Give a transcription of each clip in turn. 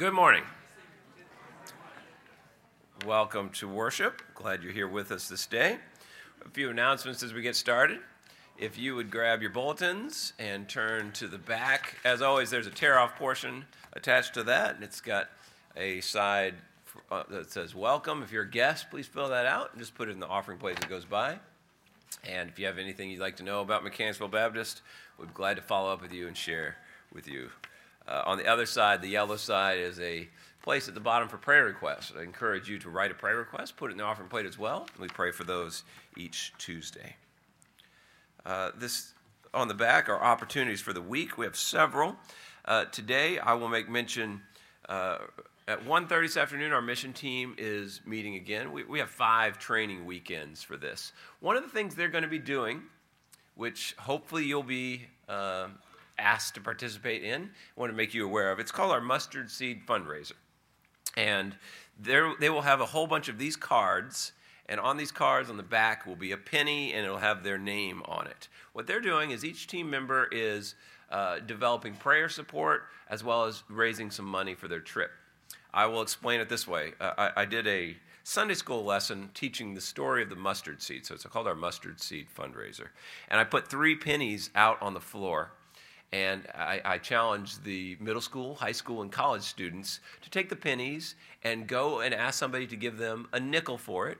Good morning. Welcome to worship. Glad you're here with us this day. A few announcements as we get started. If you would grab your bulletins and turn to the back, as always, there's a tear off portion attached to that, and it's got a side uh, that says welcome. If you're a guest, please fill that out and just put it in the offering plate that goes by. And if you have anything you'd like to know about Mechanicsville Baptist, we'd be glad to follow up with you and share with you uh, on the other side, the yellow side, is a place at the bottom for prayer requests. I encourage you to write a prayer request, put it in the offering plate as well. We pray for those each Tuesday. Uh, this on the back are opportunities for the week. We have several. Uh, today, I will make mention. Uh, at 1.30 this afternoon, our mission team is meeting again. We, we have five training weekends for this. One of the things they're going to be doing, which hopefully you'll be uh, asked to participate in, I want to make you aware of. It's called our Mustard Seed Fundraiser. And they will have a whole bunch of these cards, and on these cards on the back will be a penny, and it'll have their name on it. What they're doing is each team member is uh, developing prayer support as well as raising some money for their trip. I will explain it this way. Uh, I, I did a Sunday school lesson teaching the story of the mustard seed. So it's called our mustard seed fundraiser. And I put three pennies out on the floor and I, I challenge the middle school, high school, and college students to take the pennies and go and ask somebody to give them a nickel for it.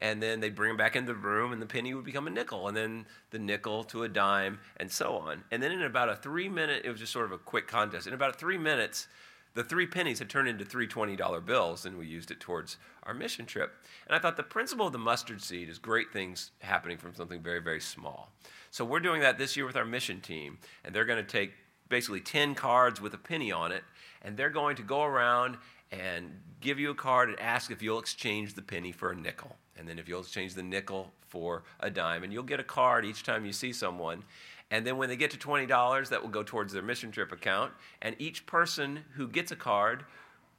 And then they'd bring them back into the room, and the penny would become a nickel, and then the nickel to a dime, and so on. And then in about a three minute, it was just sort of a quick contest. In about three minutes, the three pennies had turned into three $20 bills, and we used it towards our mission trip. And I thought the principle of the mustard seed is great things happening from something very, very small. So we're doing that this year with our mission team, and they're going to take basically 10 cards with a penny on it, and they're going to go around and give you a card and ask if you'll exchange the penny for a nickel. And then if you'll exchange the nickel for a dime, and you'll get a card each time you see someone. And then when they get to $20, that will go towards their mission trip account. And each person who gets a card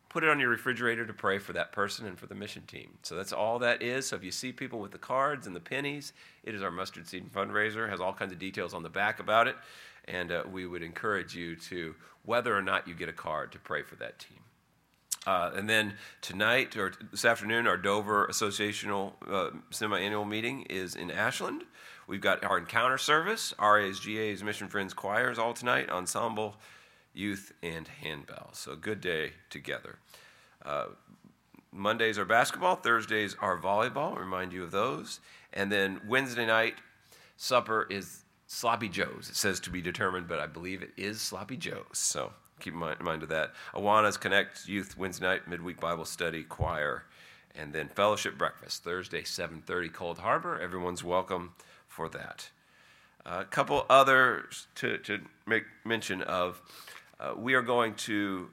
put it on your refrigerator to pray for that person and for the mission team. So that's all that is. So if you see people with the cards and the pennies, it is our mustard seed fundraiser. It has all kinds of details on the back about it, and uh, we would encourage you to, whether or not you get a card, to pray for that team. Uh, and then tonight or this afternoon, our Dover Associational uh, semi-annual meeting is in Ashland. We've got our encounter service, RASGA's Mission Friends choirs all tonight, ensemble youth, and handbell. So, good day together. Uh, Mondays are basketball, Thursdays are volleyball. Remind you of those. And then Wednesday night, supper is Sloppy Joe's. It says to be determined, but I believe it is Sloppy Joe's. So keep in mind, in mind of that. Awanas Connect Youth Wednesday night, midweek Bible study, choir, and then fellowship breakfast Thursday, 7:30, Cold Harbor. Everyone's welcome for that. A couple others to, to make mention of. Uh, we are going to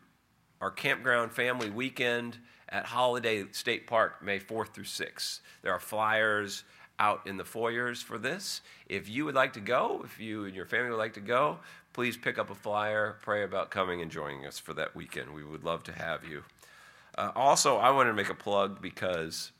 our campground family weekend at Holiday State Park, May 4th through 6th. There are flyers out in the foyers for this. If you would like to go, if you and your family would like to go, please pick up a flyer, pray about coming and joining us for that weekend. We would love to have you. Uh, also, I wanted to make a plug because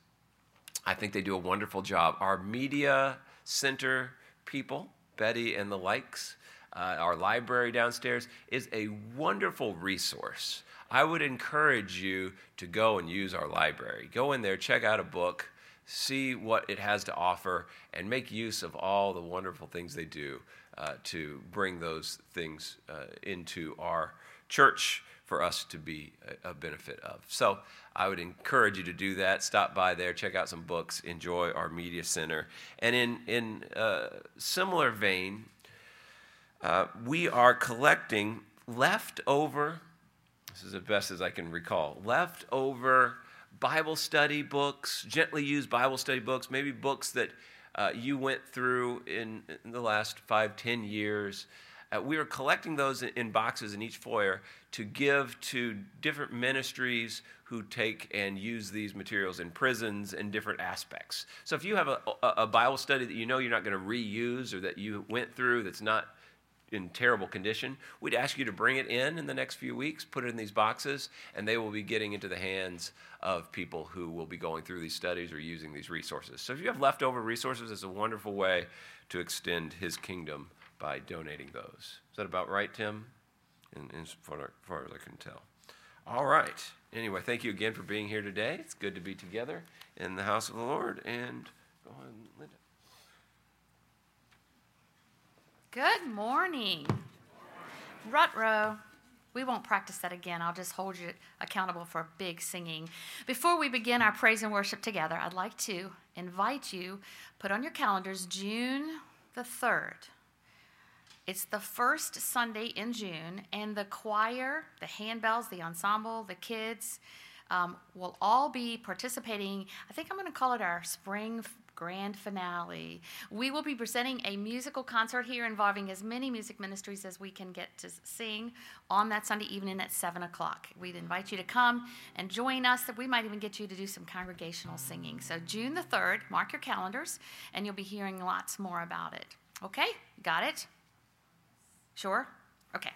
I think they do a wonderful job. Our media center people, Betty and the likes, uh, our library downstairs is a wonderful resource. I would encourage you to go and use our library. Go in there, check out a book, see what it has to offer, and make use of all the wonderful things they do uh, to bring those things uh, into our church for us to be a, a, benefit of. So I would encourage you to do that. Stop by there, check out some books, enjoy our media center. And in in uh, similar vein, uh, we are collecting leftover, this is the best as I can recall, leftover Bible study books, gently used Bible study books, maybe books that uh, you went through in, in, the last five, ten years. Uh, we are collecting those in, boxes in each foyer to give to different ministries who take and use these materials in prisons and different aspects. So if you have a, a Bible study that you know you're not going to reuse or that you went through that's not in terrible condition, we'd ask you to bring it in in the next few weeks, put it in these boxes, and they will be getting into the hands of people who will be going through these studies or using these resources. So if you have leftover resources, it's a wonderful way to extend his kingdom by donating those. Is that about right, Tim? In, in, far, as I can tell. All right. Anyway, thank you again for being here today. It's good to be together in the house of the Lord. And go ahead, Linda. Good morning. Rut row. We won't practice that again. I'll just hold you accountable for big singing. Before we begin our praise and worship together, I'd like to invite you, put on your calendars June the 3rd. It's the first Sunday in June, and the choir, the handbells, the ensemble, the kids um, will all be participating. I think I'm going to call it our spring grand finale. We will be presenting a musical concert here involving as many music ministries as we can get to sing on that Sunday evening at 7 o'clock. We'd invite you to come and join us. We might even get you to do some congregational singing. So, June the 3rd, mark your calendars, and you'll be hearing lots more about it. Okay? Got it? Sure? Okay.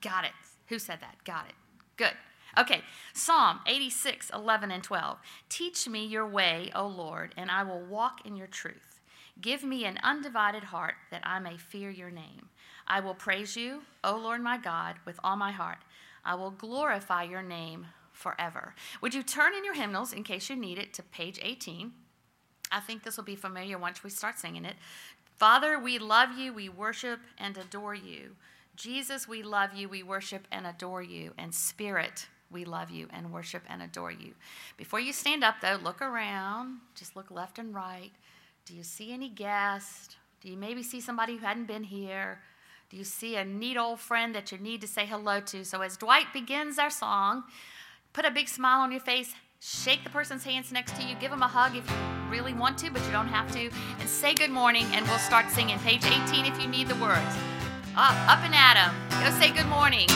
Got it. Who said that? Got it. Good. Okay, Psalm 86, 11 and 12. Teach me your way, O Lord, and I will walk in your truth. Give me an undivided heart that I may fear your name. I will praise you, O Lord my God, with all my heart. I will glorify your name forever. Would you turn in your hymnals, in case you need it, to page 18? I think this will be familiar once we start singing it. Father, we love you, we worship and adore you. Jesus, we love you, we worship and adore you. And Spirit, we love you and worship and adore you. Before you stand up, though, look around. Just look left and right. Do you see any guests? Do you maybe see somebody who hadn't been here? Do you see a neat old friend that you need to say hello to? So, as Dwight begins our song, put a big smile on your face, shake the person's hands next to you, give them a hug if you really want to, but you don't have to, and say good morning, and we'll start singing. Page 18 if you need the words. Up, up and at 'em. Go say good morning.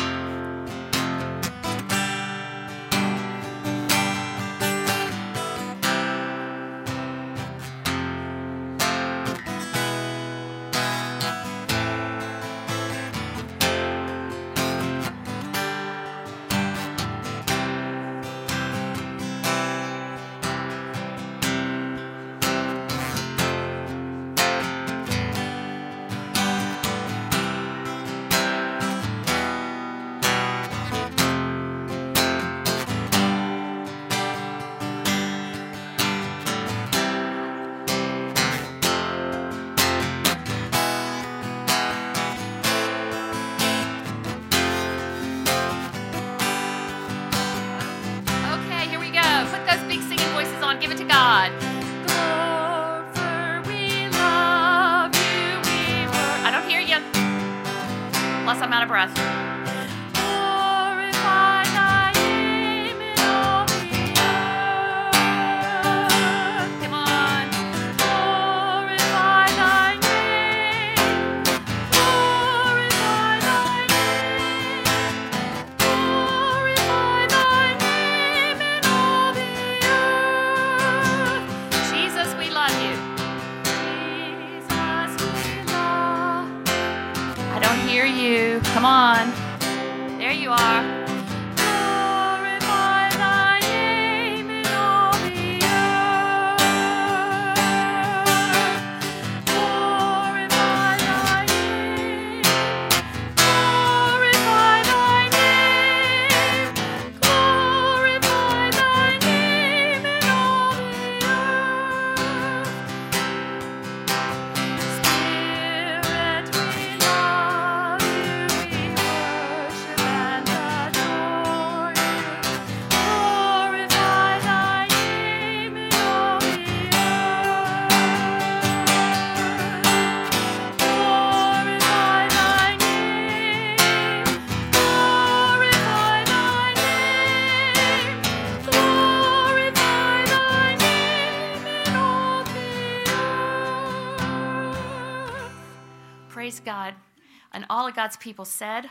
God's people said, Amen.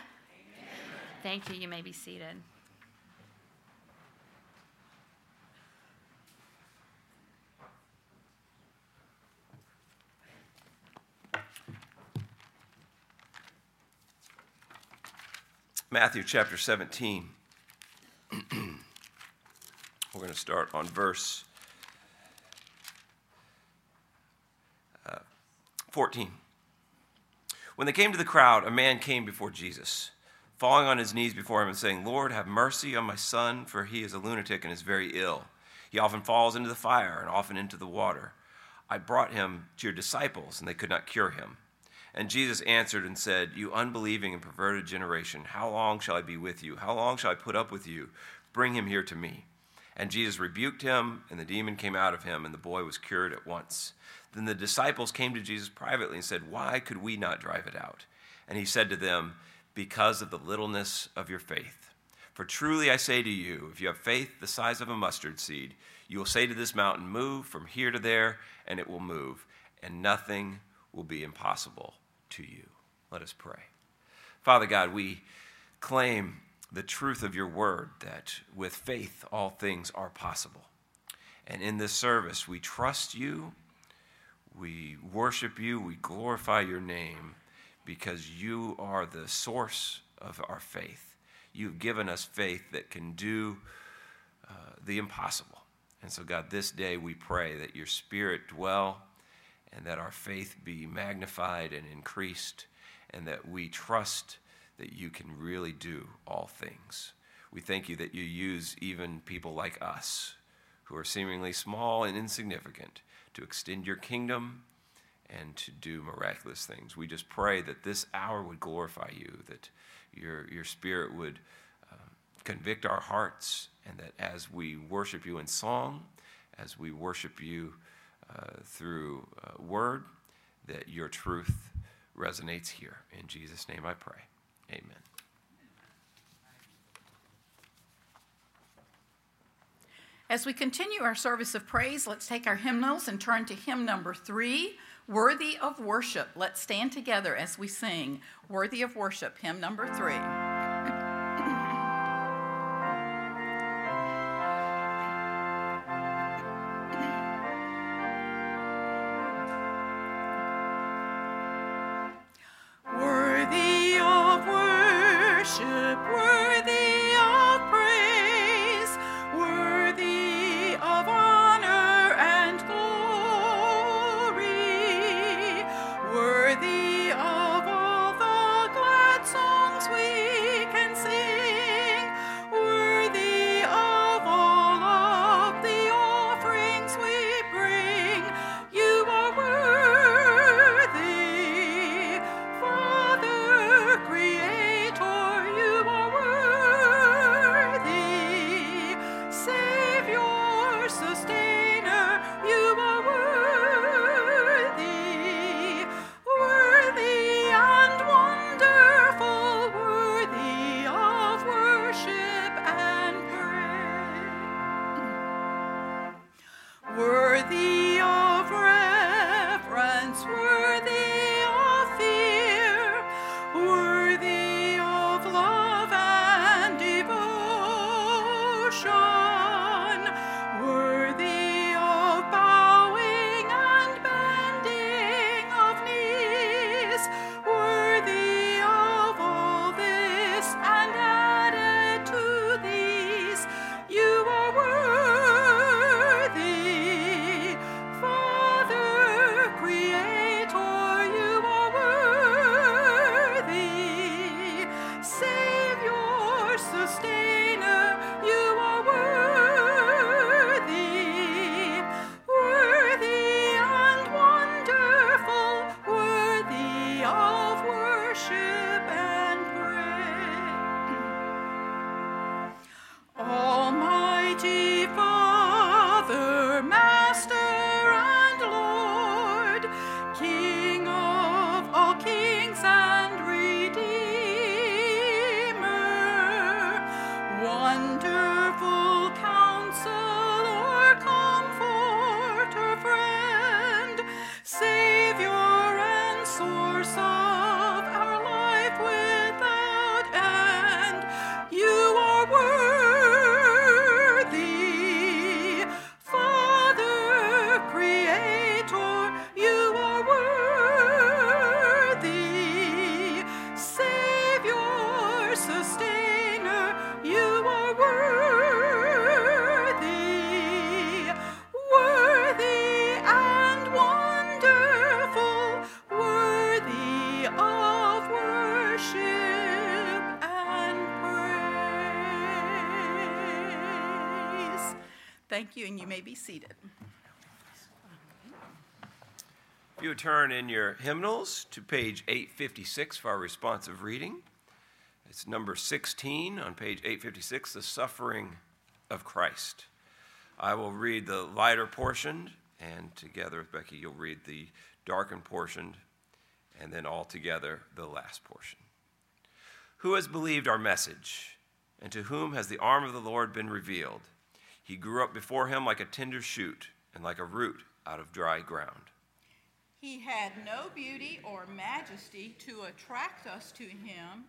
Thank you. You may be seated. Matthew chapter 17. We're going to start on verse uh, 14. When they came to the crowd, a man came before Jesus, falling on his knees before him and saying, Lord, have mercy on my son, for he is a lunatic and is very ill. He often falls into the fire and often into the water. I brought him to your disciples, and they could not cure him. And Jesus answered and said, You unbelieving and perverted generation, how long shall I be with you? How long shall I put up with you? Bring him here to me. And Jesus rebuked him, and the demon came out of him, and the boy was cured at once. Then the disciples came to Jesus privately and said, Why could we not drive it out? And he said to them, Because of the littleness of your faith. For truly I say to you, if you have faith the size of a mustard seed, you will say to this mountain, Move from here to there, and it will move, and nothing will be impossible to you. Let us pray. Father God, we claim the truth of your word that with faith all things are possible. And in this service, we trust you, we worship you, we glorify your name because you are the source of our faith. You've given us faith that can do uh, the impossible. And so, God, this day we pray that your spirit dwell and that our faith be magnified and increased, and that we trust that you can really do all things. We thank you that you use even people like us, who are seemingly small and insignificant, to extend your kingdom and to do miraculous things. We just pray that this hour would glorify you, that your, your spirit would uh, convict our hearts, and that as we worship you in song, as we worship you uh, through uh, word, that your truth resonates here. In Jesus' name I pray. Amen. As we continue our service of praise, let's take our hymnals and turn to hymn number three, Worthy of Worship. Let's stand together as we sing Worthy of Worship, hymn number three. Thank you, and you may be seated. If you turn in your hymnals to page 856 for our responsive reading. It's number 16 on page 856, The Suffering of Christ. I will read the lighter portion, and together with Becky, you'll read the darkened portion, and then all together the last portion. Who has believed our message, and to whom has the arm of the Lord been revealed? He grew up before him like a tender shoot, and like a root out of dry ground. He had no beauty or majesty to attract us to him,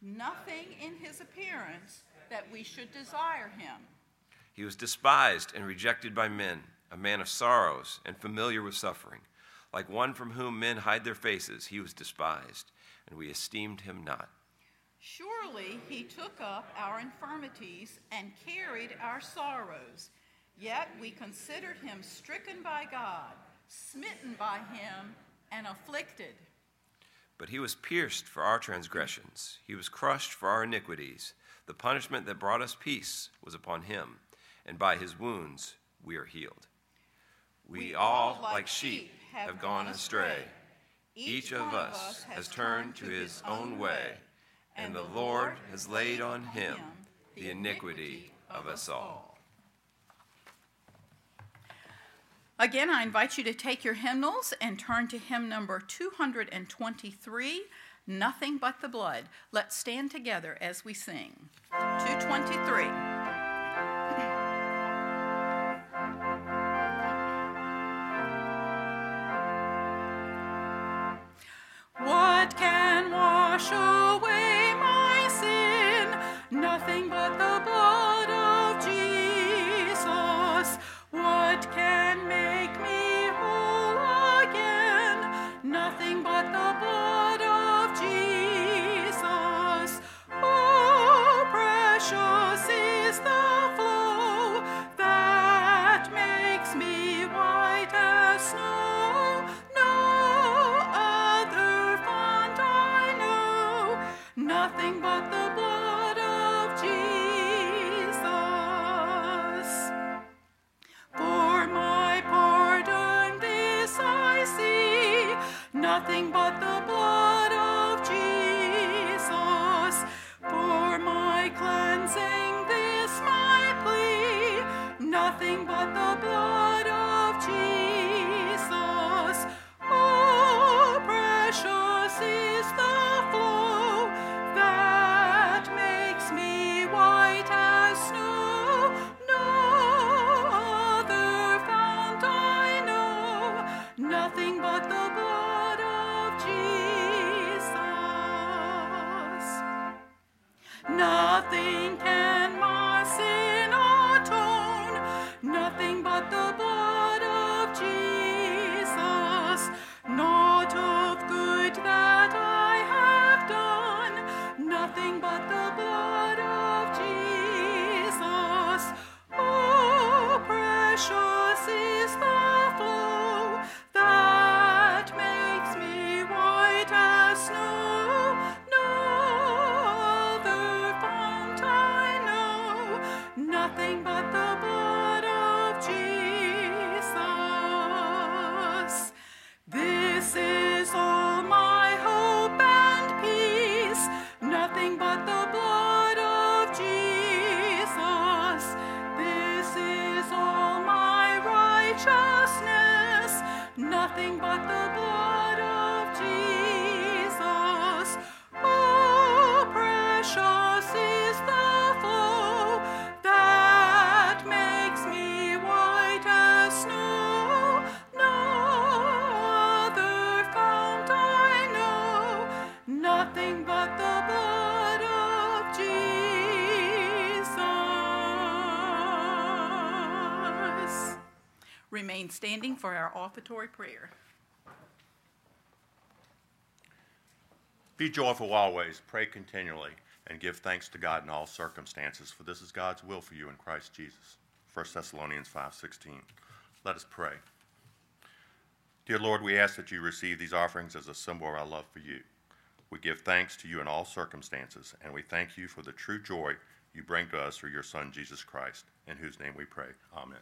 nothing in his appearance that we should desire him. He was despised and rejected by men, a man of sorrows and familiar with suffering. Like one from whom men hide their faces, he was despised, and we esteemed him not. Surely he took up our infirmities and carried our sorrows. Yet we considered him stricken by God, smitten by him, and afflicted. But he was pierced for our transgressions, he was crushed for our iniquities. The punishment that brought us peace was upon him, and by his wounds we are healed. We, We all, like like sheep, have gone astray. astray. Each of us has turned to his own way, and the Lord has laid on him the iniquity of us all. Again, I invite you to take your hymnals and turn to hymn number 223, Nothing But the Blood. Let's stand together as we sing. 223. Nothing but standing for our offertory prayer. Be joyful always, pray continually, and give thanks to God in all circumstances, for this is God's will for you in Christ Jesus. 1 Thessalonians 5:16. Let us pray. Dear Lord, we ask that you receive these offerings as a symbol of our love for you. We give thanks to you in all circumstances, and we thank you for the true joy you bring to us through your Son, Jesus Christ, in whose name we pray. Amen.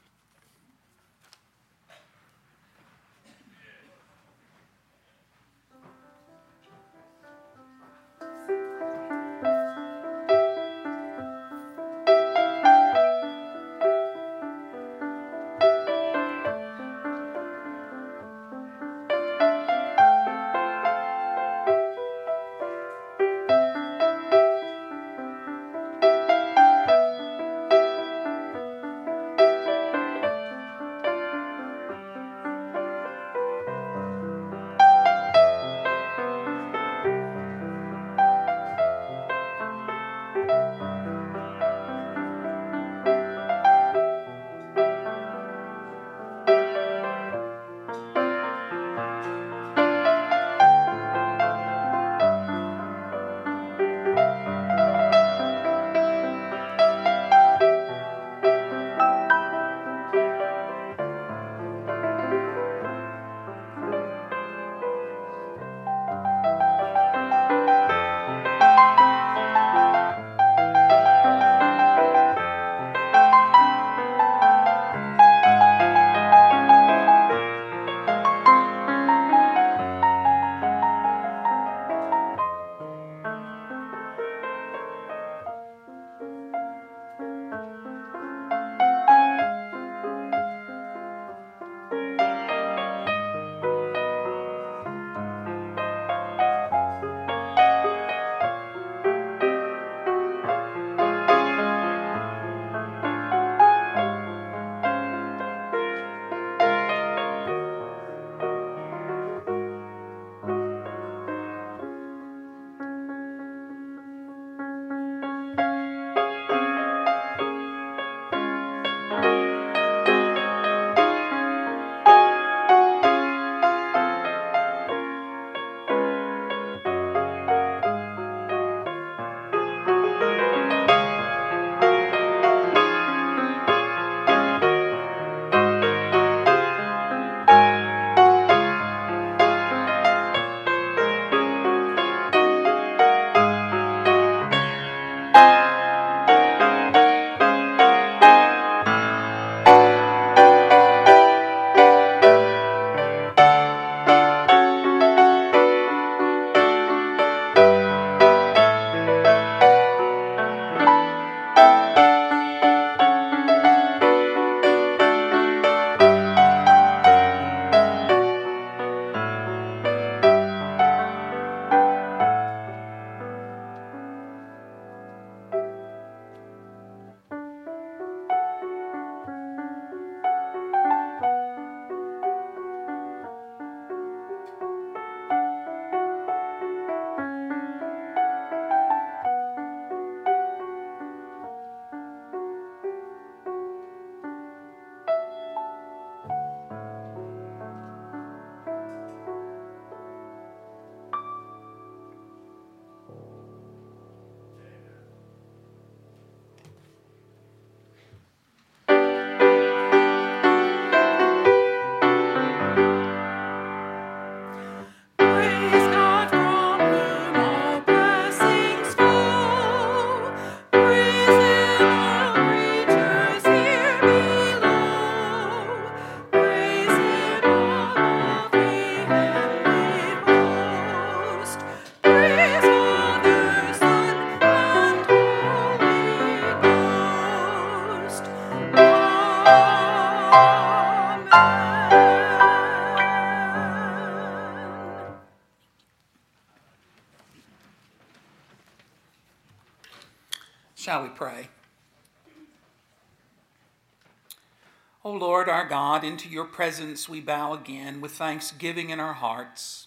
Presence we bow again with thanksgiving in our hearts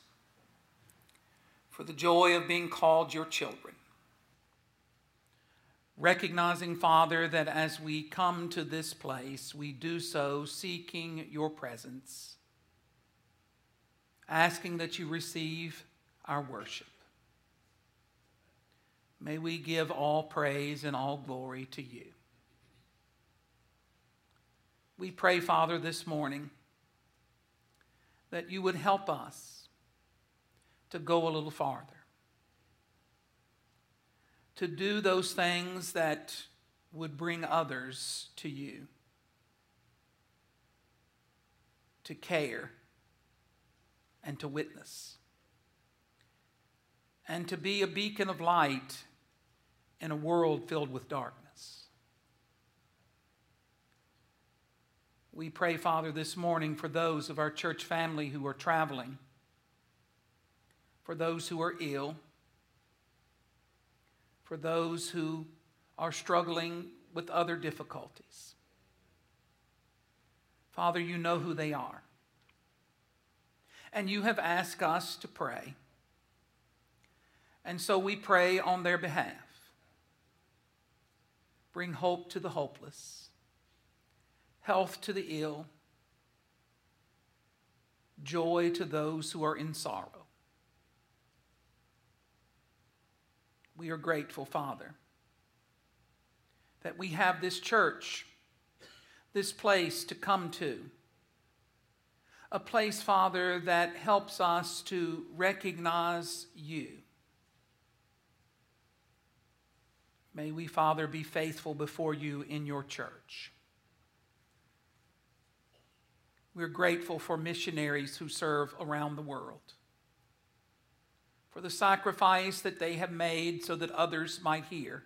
for the joy of being called your children. Recognizing, Father, that as we come to this place, we do so seeking your presence, asking that you receive our worship. May we give all praise and all glory to you. We pray, Father, this morning that you would help us to go a little farther, to do those things that would bring others to you, to care and to witness, and to be a beacon of light in a world filled with darkness. We pray, Father, this morning for those of our church family who are traveling, for those who are ill, for those who are struggling with other difficulties. Father, you know who they are. And you have asked us to pray. And so we pray on their behalf. Bring hope to the hopeless, health to the ill, joy to those who are in sorrow. We are grateful, Father that we have this church, this place to come to. A place, Father, that helps us to recognize you. May we, Father, be faithful before you in your church. We're grateful for missionaries who serve around the world, for the sacrifice that they have made so that others might hear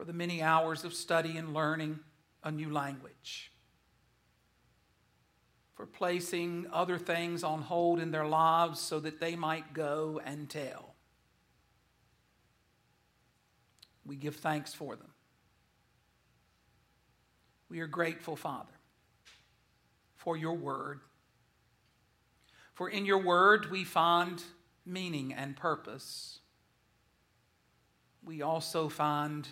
for the many hours of study and learning a new language, for placing other things on hold in their lives so that they might go and tell. We give thanks for them. We are grateful, Father, for your word. For in your word we find meaning and purpose. We also find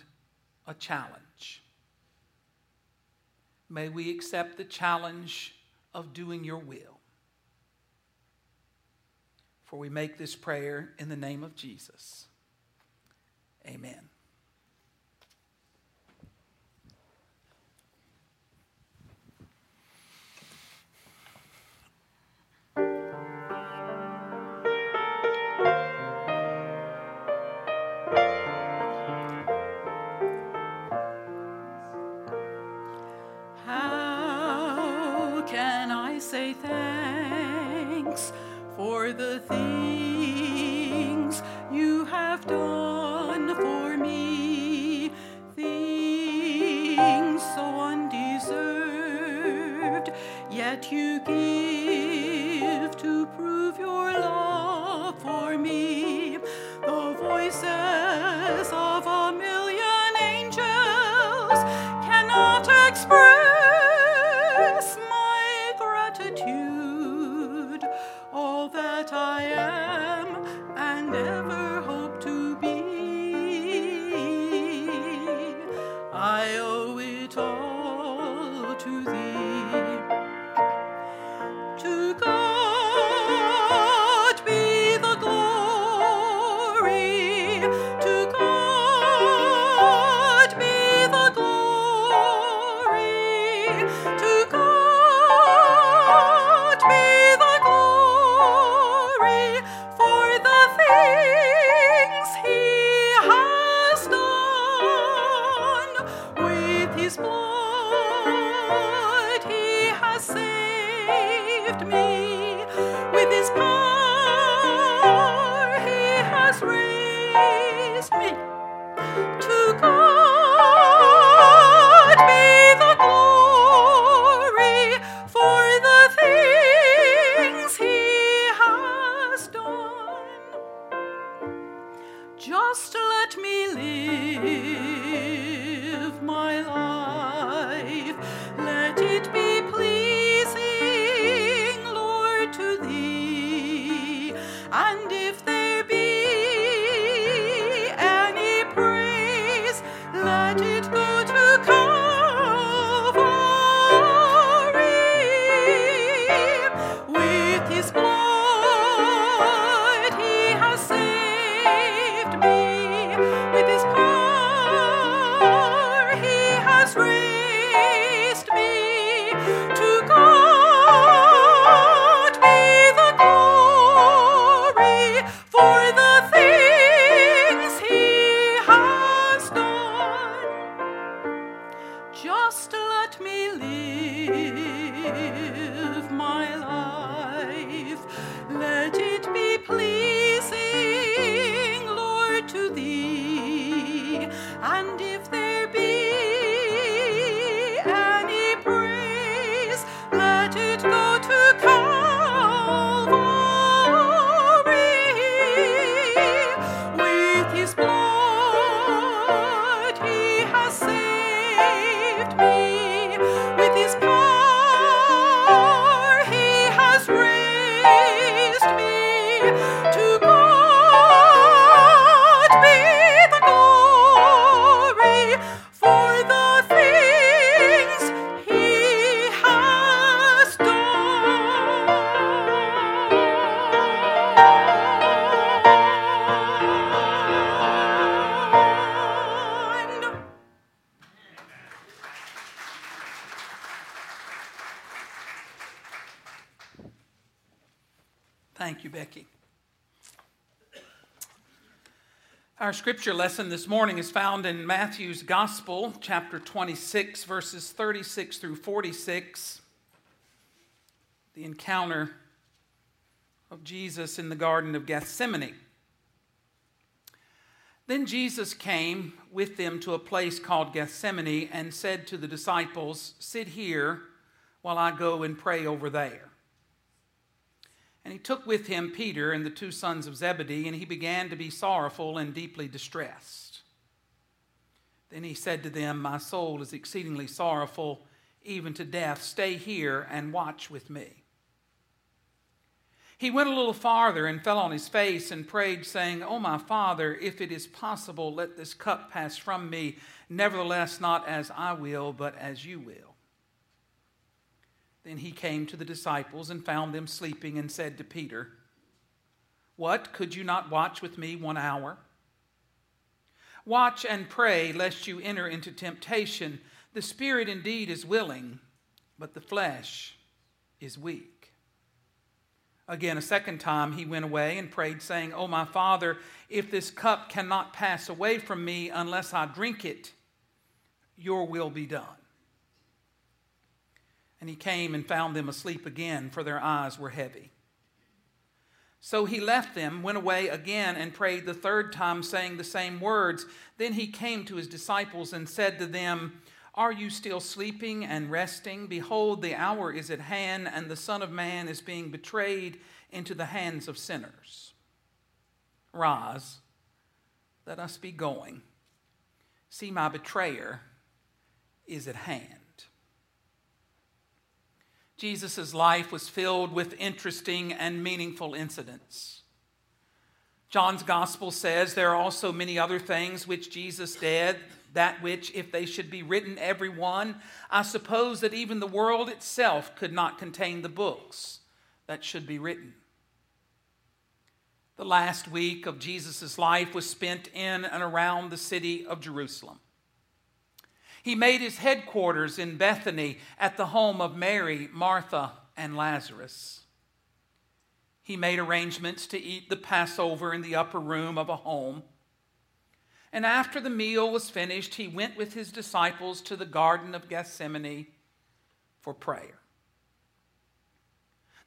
a challenge. May we accept the challenge of doing your will. For we make this prayer in the name of Jesus. Amen. thanks for the things you have done for me, things so undeserved, yet you give to prove your love for me. The voices of a million angels cannot express two. Scripture lesson this morning is found in Matthew's Gospel, chapter 26, verses 36 through 46. The encounter of Jesus in the Garden of Gethsemane. Then Jesus came with them to a place called Gethsemane and said to the disciples, Sit here while I go and pray over there. And he took with him Peter and the two sons of Zebedee, and he began to be sorrowful and deeply distressed. Then he said to them, My soul is exceedingly sorrowful, even to death. Stay here and watch with me. He went a little farther and fell on his face and prayed, saying, O my Father, if it is possible, let this cup pass from me. Nevertheless, not as I will, but as you will. Then he came to the disciples and found them sleeping and said to Peter, What, could you not watch with me one hour? Watch and pray lest you enter into temptation. The spirit indeed is willing, but the flesh is weak. Again, a second time he went away and prayed, saying, O my Father, if this cup cannot pass away from me unless I drink it, your will be done. And he came and found them asleep again, for their eyes were heavy. So he left them, went away again, and prayed the third time, saying the same words. Then he came to his disciples and said to them, Are you still sleeping and resting? Behold, the hour is at hand, and the Son of Man is being betrayed into the hands of sinners. Rise, let us be going. See, my betrayer is at hand. Jesus' life was filled with interesting and meaningful incidents. John's gospel says there are also many other things which Jesus did, that which, if they should be written every one, I suppose that even the world itself could not contain the books that should be written. The last week of Jesus' life was spent in and around the city of Jerusalem. He made his headquarters in Bethany at the home of Mary, Martha, and Lazarus. He made arrangements to eat the Passover in the upper room of a home. And after the meal was finished, he went with his disciples to the Garden of Gethsemane for prayer.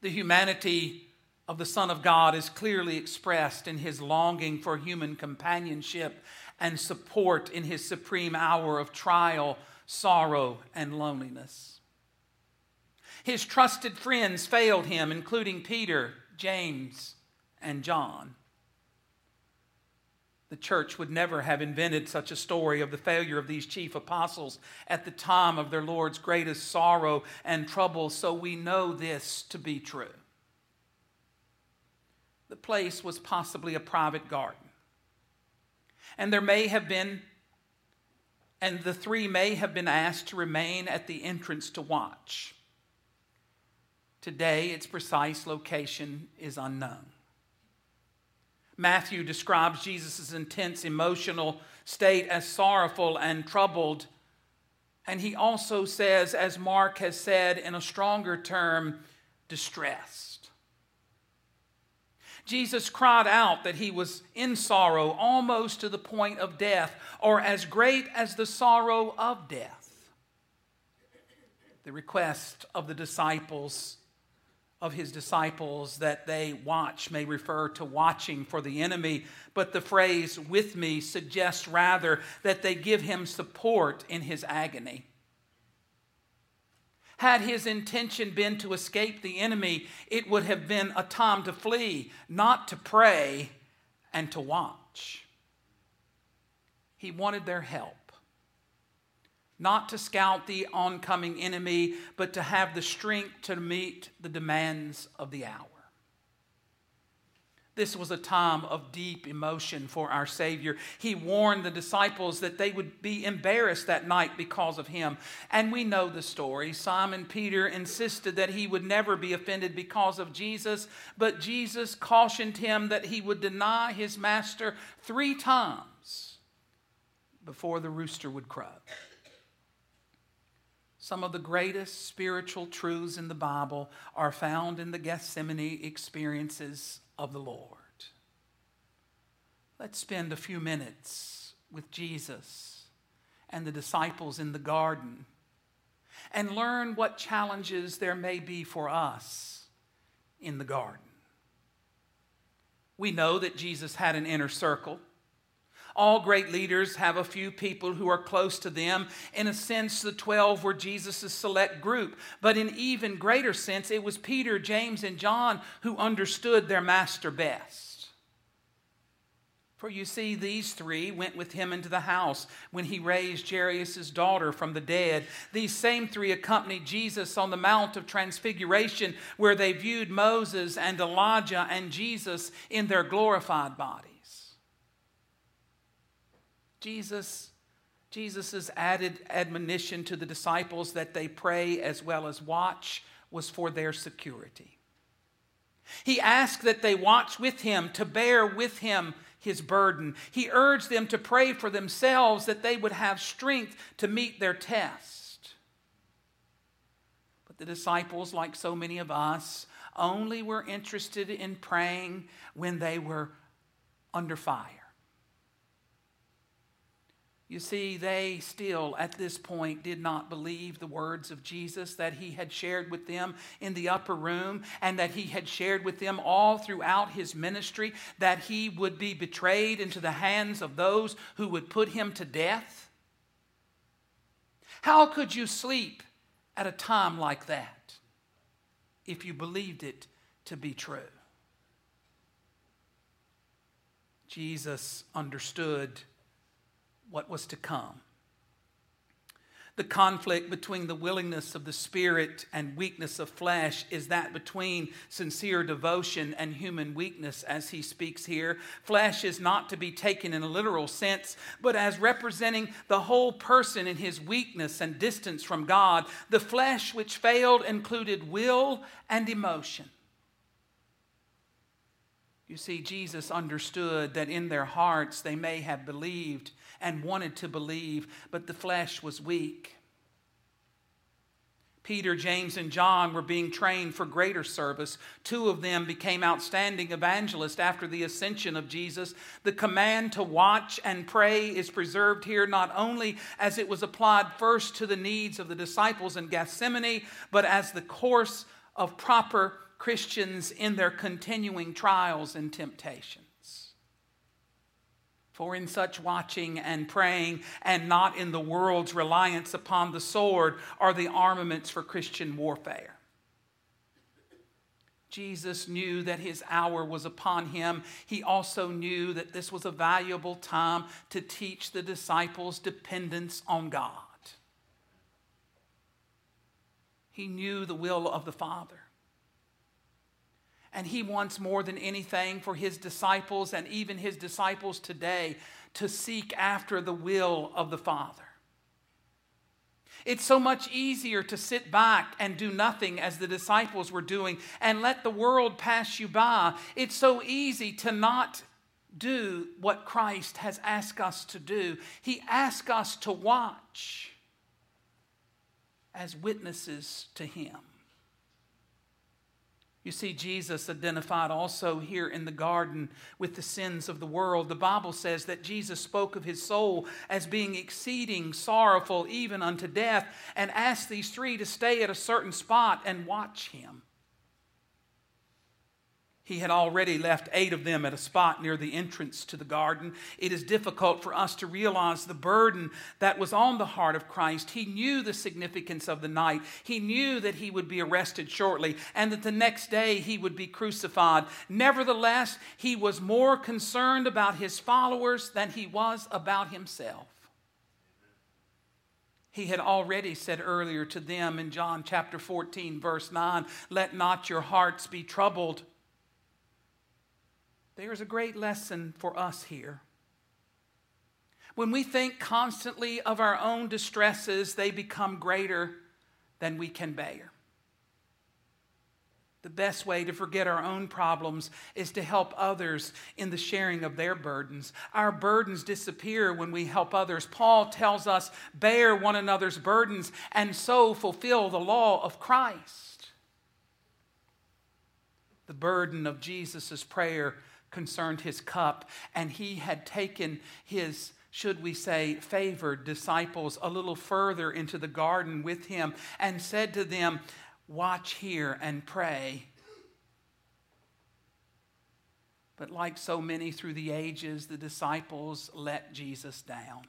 The humanity of the Son of God is clearly expressed in his longing for human companionship and support in his supreme hour of trial, sorrow, and loneliness. His trusted friends failed him, including Peter, James, and John. The church would never have invented such a story of the failure of these chief apostles at the time of their Lord's greatest sorrow and trouble, so we know this to be true. The place was possibly a private garden. And there may have been, and the three may have been asked to remain at the entrance to watch. Today, its precise location is unknown. Matthew describes Jesus' intense emotional state as sorrowful and troubled. And he also says, as Mark has said in a stronger term, distressed. Jesus cried out that he was in sorrow almost to the point of death, or as great as the sorrow of death. The request of the disciples of his disciples that they watch may refer to watching for the enemy, but the phrase with me suggests rather that they give him support in his agony. Had his intention been to escape the enemy, it would have been a time to flee, not to pray and to watch. He wanted their help not to scout the oncoming enemy, but to have the strength to meet the demands of the hour. This was a time of deep emotion for our Savior. He warned the disciples that they would be embarrassed that night because of him. And we know the story. Simon Peter insisted that he would never be offended because of Jesus, but Jesus cautioned him that he would deny his master three times before the rooster would crow some of the greatest spiritual truths in the Bible are found in the Gethsemane experiences of the Lord. Let's spend a few minutes with Jesus and the disciples in the garden and learn what challenges there may be for us in the garden. We know that Jesus had an inner circle. All great leaders have a few people who are close to them. In a sense, the 12 were Jesus' select group. But in even greater sense, it was Peter, James, and John who understood their master best. For you see, these three went with him into the house when he raised Jairus' daughter from the dead. These same three accompanied Jesus on the Mount of Transfiguration, where they viewed Moses and Elijah and Jesus in their glorified body. Jesus Jesus' added admonition to the disciples that they pray as well as watch was for their security. He asked that they watch with him, to bear with him his burden. He urged them to pray for themselves that they would have strength to meet their test. But the disciples, like so many of us, only were interested in praying when they were under fire. You see, they still, at this point, did not believe the words of Jesus that he had shared with them in the upper room and that he had shared with them all throughout his ministry that he would be betrayed into the hands of those who would put him to death. How could you sleep at a time like that if you believed it to be true? Jesus understood what was to come. The conflict between the willingness of the spirit and weakness of flesh is that between sincere devotion and human weakness, as he speaks here. Flesh is not to be taken in a literal sense, but as representing the whole person in his weakness and distance from God. The flesh which failed included will and emotion. You see, Jesus understood that in their hearts they may have believed and wanted to believe, but the flesh was weak. Peter, James, and John were being trained for greater service. Two of them became outstanding evangelists after the ascension of Jesus. The command to watch and pray is preserved here not only as it was applied first to the needs of the disciples in Gethsemane, but as the course of proper Christians in their continuing trials and temptations. For in such watching and praying, and not in the world's reliance upon the sword, are the armaments for Christian warfare. Jesus knew that his hour was upon him. He also knew that this was a valuable time to teach the disciples dependence on God. He knew the will of the Father. And he wants more than anything for his disciples and even his disciples today to seek after the will of the Father. It's so much easier to sit back and do nothing as the disciples were doing and let the world pass you by. It's so easy to not do what Christ has asked us to do. He asked us to watch as witnesses to Him. You see, Jesus identified also here in the garden with the sins of the world. The Bible says that Jesus spoke of his soul as being exceeding sorrowful, even unto death, and asked these three to stay at a certain spot and watch him. He had already left eight of them at a spot near the entrance to the garden. It is difficult for us to realize the burden that was on the heart of Christ. He knew the significance of the night. He knew that he would be arrested shortly and that the next day he would be crucified. Nevertheless, he was more concerned about his followers than he was about himself. He had already said earlier to them in John chapter 14, verse 9, Let not your hearts be troubled. There's a great lesson for us here. When we think constantly of our own distresses, they become greater than we can bear. The best way to forget our own problems is to help others in the sharing of their burdens. Our burdens disappear when we help others. Paul tells us, bear one another's burdens and so fulfill the law of Christ. The burden of Jesus' prayer concerned his cup, and he had taken his should we say, favored disciples a little further into the garden with him and said to them, Watch here and pray. But like so many through the ages, the disciples let Jesus down.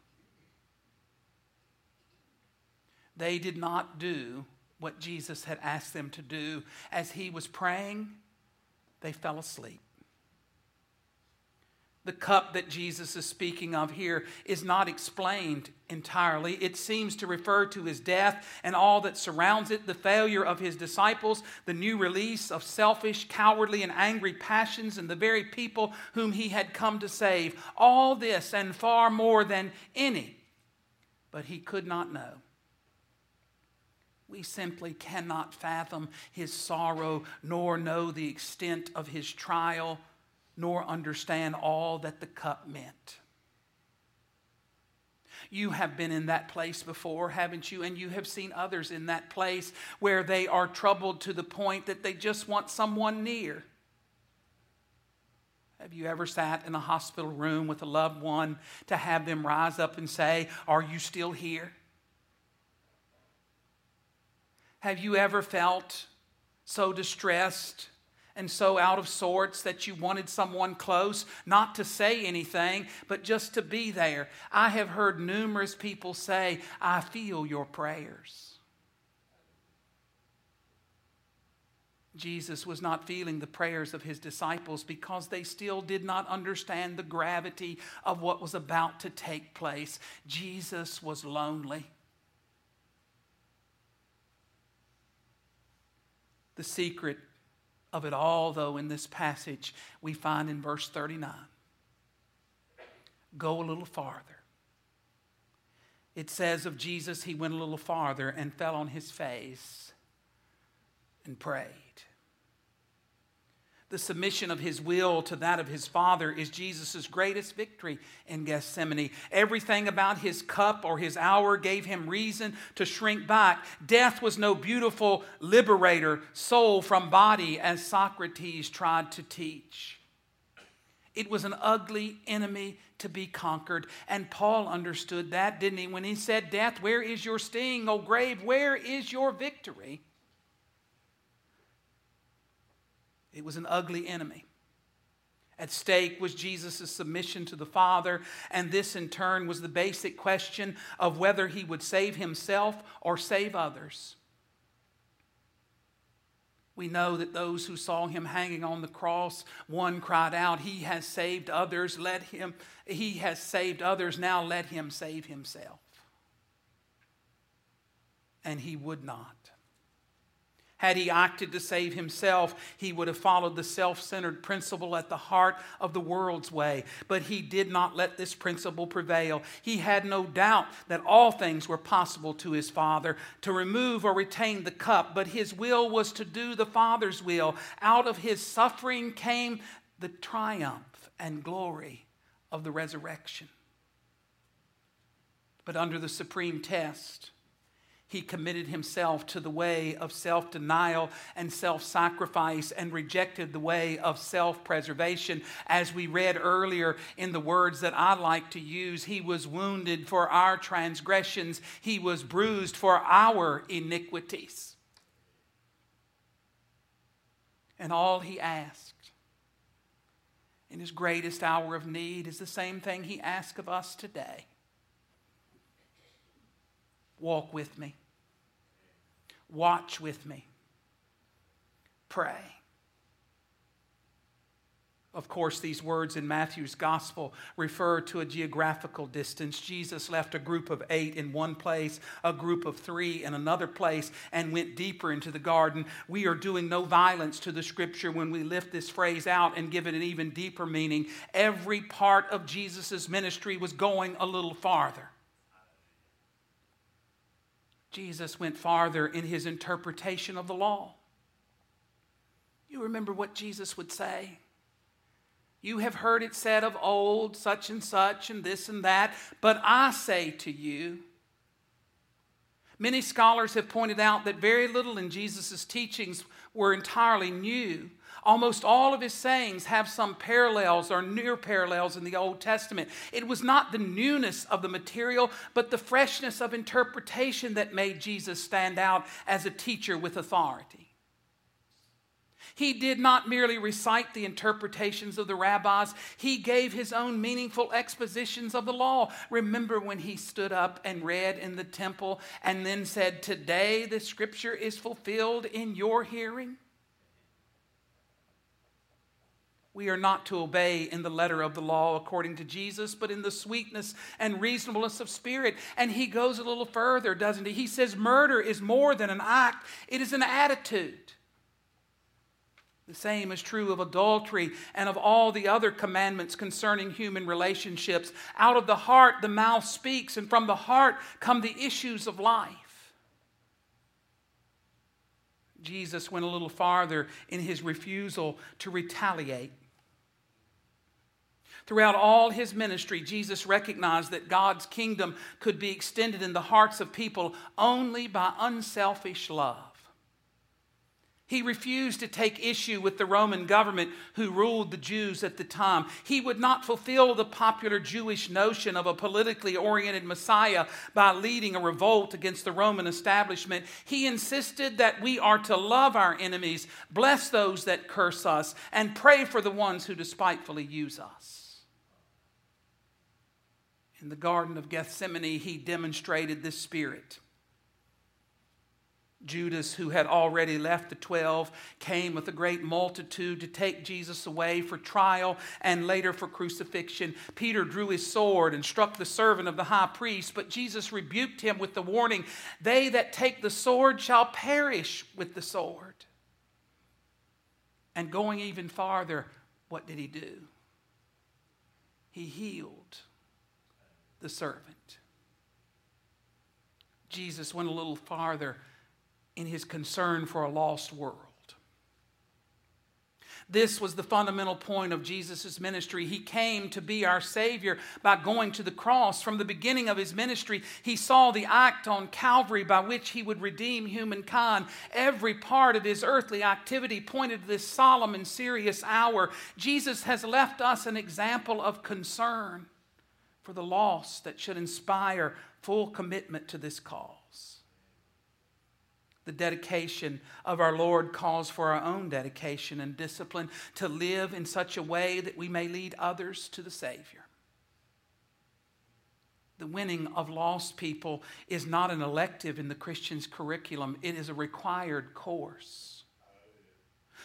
They did not do what Jesus had asked them to do. As he was praying, they fell asleep. The cup that Jesus is speaking of here is not explained entirely. It seems to refer to his death and all that surrounds it, the failure of his disciples, the new release of selfish, cowardly, and angry passions and the very people whom he had come to save. All this and far more than any, but he could not know. We simply cannot fathom his sorrow nor know the extent of his trial nor understand all that the cup meant. You have been in that place before, haven't you? And you have seen others in that place where they are troubled to the point that they just want someone near. Have you ever sat in a hospital room with a loved one to have them rise up and say, Are you still here? Have you ever felt so distressed and so out of sorts that you wanted someone close, not to say anything, but just to be there. I have heard numerous people say, I feel your prayers. Jesus was not feeling the prayers of his disciples because they still did not understand the gravity of what was about to take place. Jesus was lonely. The secret of it all, though, in this passage, we find in verse 39. Go a little farther. It says of Jesus, he went a little farther and fell on his face and prayed. The submission of his will to that of his Father is Jesus' greatest victory in Gethsemane. Everything about his cup or his hour gave him reason to shrink back. Death was no beautiful liberator, soul from body, as Socrates tried to teach. It was an ugly enemy to be conquered. And Paul understood that, didn't he? When he said, Death, where is your sting? O grave, where is your victory? It was an ugly enemy. At stake was Jesus' submission to the Father, and this in turn was the basic question of whether he would save himself or save others. We know that those who saw him hanging on the cross, one cried out, He has saved others, let him, he has saved others, now let him save himself. And he would not. Had he acted to save himself, he would have followed the self centered principle at the heart of the world's way. But he did not let this principle prevail. He had no doubt that all things were possible to his Father to remove or retain the cup, but his will was to do the Father's will. Out of his suffering came the triumph and glory of the resurrection. But under the supreme test, he committed himself to the way of self denial and self sacrifice and rejected the way of self preservation. As we read earlier in the words that I like to use, he was wounded for our transgressions, he was bruised for our iniquities. And all he asked in his greatest hour of need is the same thing he asks of us today. Walk with me, watch with me, pray. Of course, these words in Matthew's gospel refer to a geographical distance. Jesus left a group of eight in one place, a group of three in another place, and went deeper into the garden. We are doing no violence to the scripture when we lift this phrase out and give it an even deeper meaning. Every part of Jesus' ministry was going a little farther. Jesus went farther in his interpretation of the law. You remember what Jesus would say? You have heard it said of old, such and such, and this and that, but I say to you. Many scholars have pointed out that very little in Jesus' teachings were entirely new. Almost all of his sayings have some parallels or near parallels in the Old Testament. It was not the newness of the material, but the freshness of interpretation that made Jesus stand out as a teacher with authority. He did not merely recite the interpretations of the rabbis, he gave his own meaningful expositions of the law. Remember when he stood up and read in the temple and then said, Today the scripture is fulfilled in your hearing? We are not to obey in the letter of the law according to Jesus, but in the sweetness and reasonableness of spirit. And he goes a little further, doesn't he? He says, Murder is more than an act, it is an attitude. The same is true of adultery and of all the other commandments concerning human relationships. Out of the heart, the mouth speaks, and from the heart come the issues of life. Jesus went a little farther in his refusal to retaliate. Throughout all his ministry, Jesus recognized that God's kingdom could be extended in the hearts of people only by unselfish love. He refused to take issue with the Roman government who ruled the Jews at the time. He would not fulfill the popular Jewish notion of a politically oriented Messiah by leading a revolt against the Roman establishment. He insisted that we are to love our enemies, bless those that curse us, and pray for the ones who despitefully use us. In the Garden of Gethsemane, he demonstrated this spirit. Judas, who had already left the twelve, came with a great multitude to take Jesus away for trial and later for crucifixion. Peter drew his sword and struck the servant of the high priest, but Jesus rebuked him with the warning They that take the sword shall perish with the sword. And going even farther, what did he do? He healed the servant. Jesus went a little farther in his concern for a lost world. This was the fundamental point of Jesus' ministry. He came to be our Savior by going to the cross. From the beginning of his ministry, he saw the act on Calvary by which he would redeem humankind. Every part of his earthly activity pointed to this solemn and serious hour. Jesus has left us an example of concern for the lost that should inspire full commitment to this cause. The dedication of our Lord calls for our own dedication and discipline to live in such a way that we may lead others to the Savior. The winning of lost people is not an elective in the Christian's curriculum, it is a required course.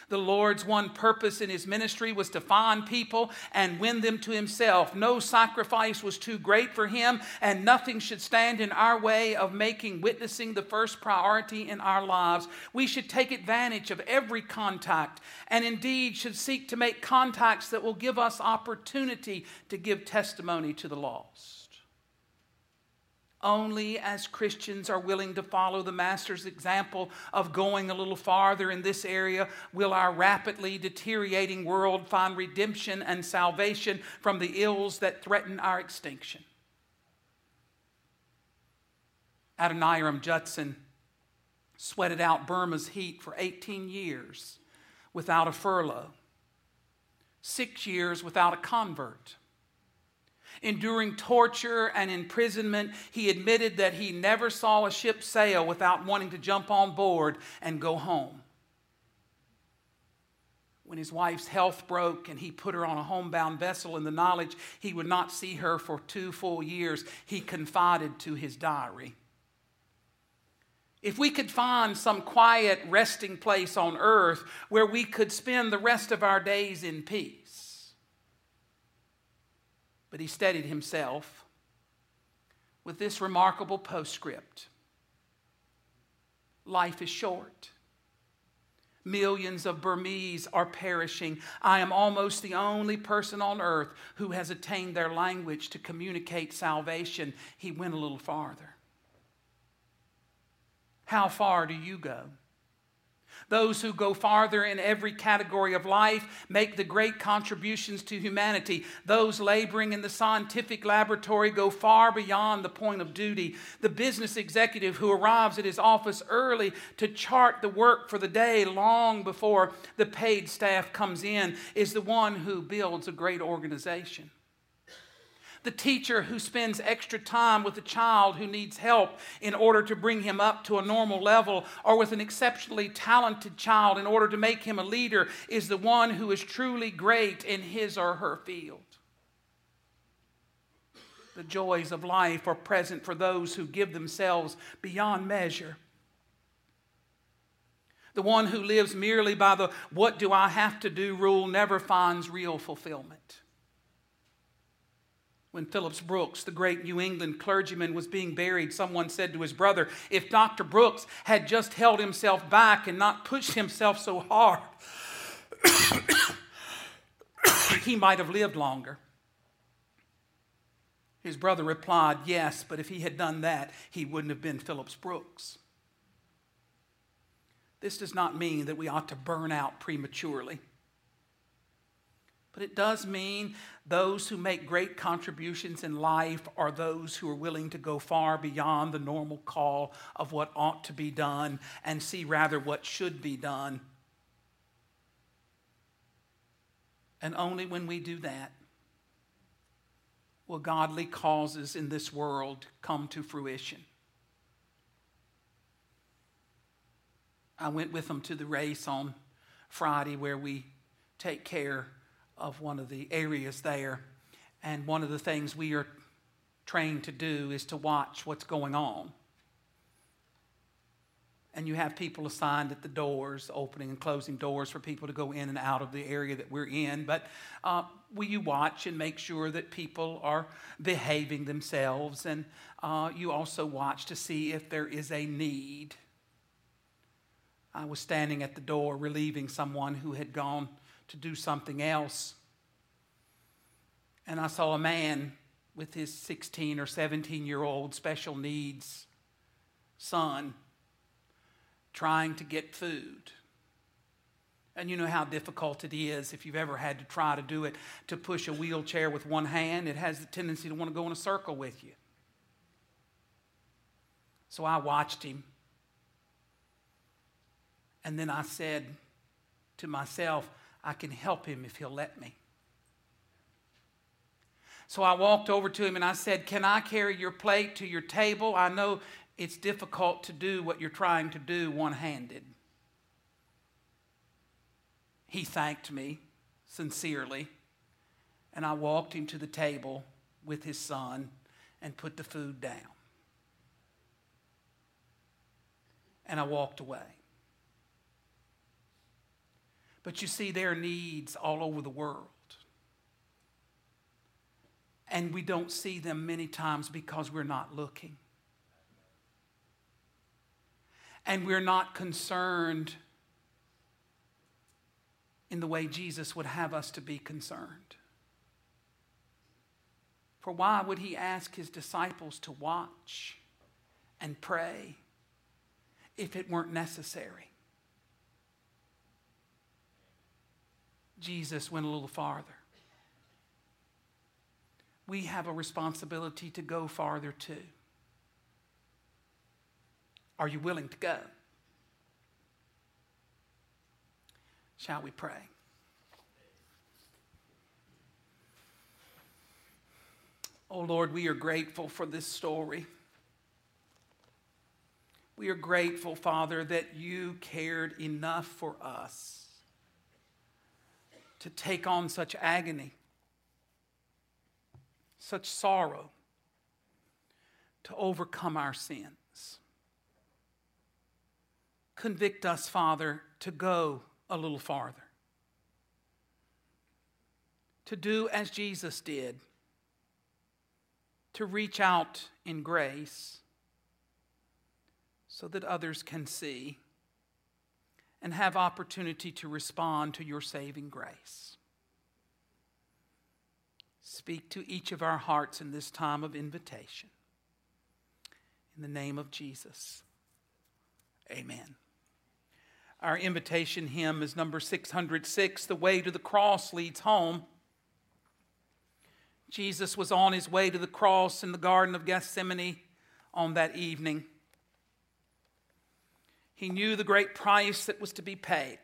The Lord's one purpose in his ministry was to find people and win them to himself. No sacrifice was too great for him, and nothing should stand in our way of making witnessing the first priority in our lives. We should take advantage of every contact, and indeed should seek to make contacts that will give us opportunity to give testimony to the lost. Only as Christians are willing to follow the Master's example of going a little farther in this area will our rapidly deteriorating world find redemption and salvation from the ills that threaten our extinction. Adoniram Judson sweated out Burma's heat for 18 years without a furlough, six years without a convert Enduring torture and imprisonment, he admitted that he never saw a ship sail without wanting to jump on board and go home. when his wife's health broke and he put her on a homebound vessel in the knowledge he would not see her for two full years, he confided to his diary. If we could find some quiet resting place on earth where we could spend the rest of our days in peace. But he steadied himself with this remarkable postscript Life is short. Millions of Burmese are perishing. I am almost the only person on earth who has attained their language to communicate salvation. He went a little farther. How far do you go? Those who go farther in every category of life make the great contributions to humanity. Those laboring in the scientific laboratory go far beyond the point of duty. The business executive who arrives at his office early to chart the work for the day long before the paid staff comes in is the one who builds a great organization the teacher who spends extra time with a child who needs help in order to bring him up to a normal level, or with an exceptionally talented child in order to make him a leader, is the one who is truly great in his or her field. The joys of life are present for those who give themselves beyond measure. The one who lives merely by the what do I have to do rule never finds real fulfillment. When Phillips Brooks, the great New England clergyman, was being buried, someone said to his brother, If Dr. Brooks had just held himself back and not pushed himself so hard, he might have lived longer. His brother replied, Yes, but if he had done that, he wouldn't have been Phillips Brooks. This does not mean that we ought to burn out prematurely. But it does mean those who make great contributions in life are those who are willing to go far beyond the normal call of what ought to be done and see rather what should be done. And only when we do that will godly causes in this world come to fruition. I went with them to the race on Friday where we take care of one of the areas there. And one of the things we are trained to do is to watch what's going on. And you have people assigned at the doors, opening and closing doors for people to go in and out of the area that we're in. But uh, will you watch and make sure that people are behaving themselves? And uh, you also watch to see if there is a need. I was standing at the door relieving someone who had gone to do something else. And I saw a man with his 16 or 17 year old special needs son trying to get food. And you know how difficult it is if you've ever had to try to do it to push a wheelchair with one hand, it has the tendency to want to go in a circle with you. So I watched him. And then I said to myself, I can help him if he'll let me. So I walked over to him and I said, Can I carry your plate to your table? I know it's difficult to do what you're trying to do one handed. He thanked me sincerely, and I walked him to the table with his son and put the food down. And I walked away. But you see, there are needs all over the world. And we don't see them many times because we're not looking. And we're not concerned in the way Jesus would have us to be concerned. For why would he ask his disciples to watch and pray if it weren't necessary? Jesus went a little farther. We have a responsibility to go farther too. Are you willing to go? Shall we pray? Oh Lord, we are grateful for this story. We are grateful, Father, that you cared enough for us to take on such agony, such sorrow, to overcome our sins. Convict us, Father, to go a little farther, to do as Jesus did, to reach out in grace so that others can see and have opportunity to respond to your saving grace. Speak to each of our hearts in this time of invitation. In the name of Jesus, amen. Our invitation hymn is number 606 The Way to the Cross Leads Home. Jesus was on his way to the cross in the Garden of Gethsemane on that evening. He knew the great price that was to be paid,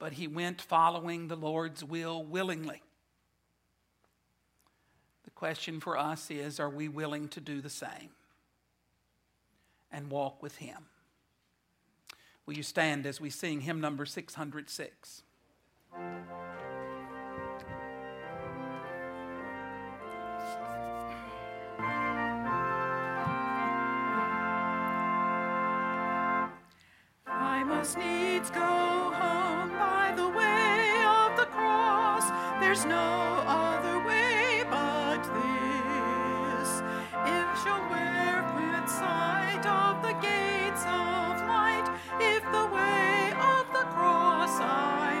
but he went following the Lord's will willingly. The question for us is are we willing to do the same and walk with him? Will you stand as we sing hymn number 606? Must needs go home by the way of the cross. There's no other way but this. If shall wear with sight of the gates of light, if the way of the cross I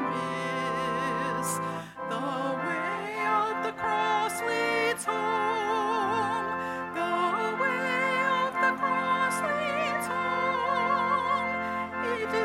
miss, the way of the cross leads home.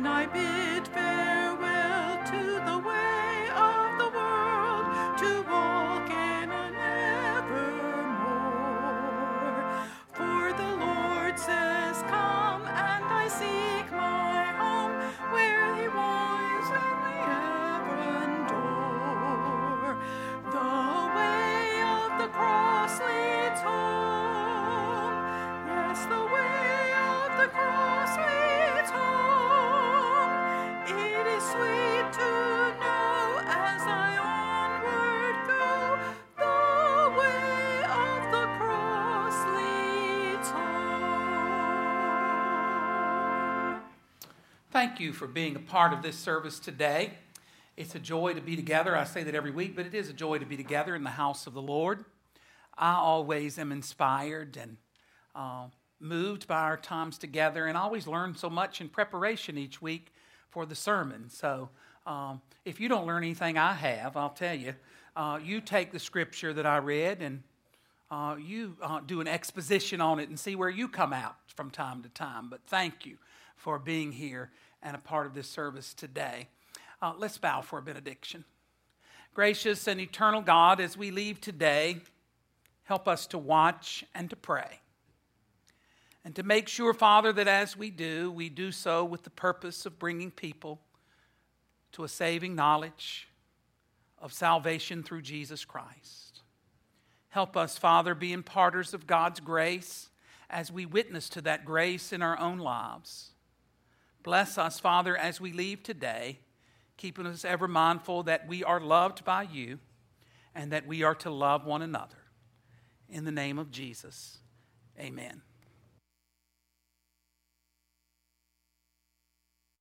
Then I bid farewell Thank you for being a part of this service today. It's a joy to be together. I say that every week, but it is a joy to be together in the house of the Lord. I always am inspired and uh, moved by our times together, and I always learn so much in preparation each week for the sermon. So um, if you don't learn anything I have, I'll tell you, uh, you take the scripture that I read and uh, you uh, do an exposition on it and see where you come out from time to time. But thank you for being here and a part of this service today. Uh, let's bow for a benediction. Gracious and eternal God, as we leave today, help us to watch and to pray. And to make sure, Father, that as we do, we do so with the purpose of bringing people to a saving knowledge of salvation through Jesus Christ. Help us, Father, be imparters of God's grace as we witness to that grace in our own lives. Bless us, Father, as we leave today, keeping us ever mindful that we are loved by you and that we are to love one another. In the name of Jesus, amen.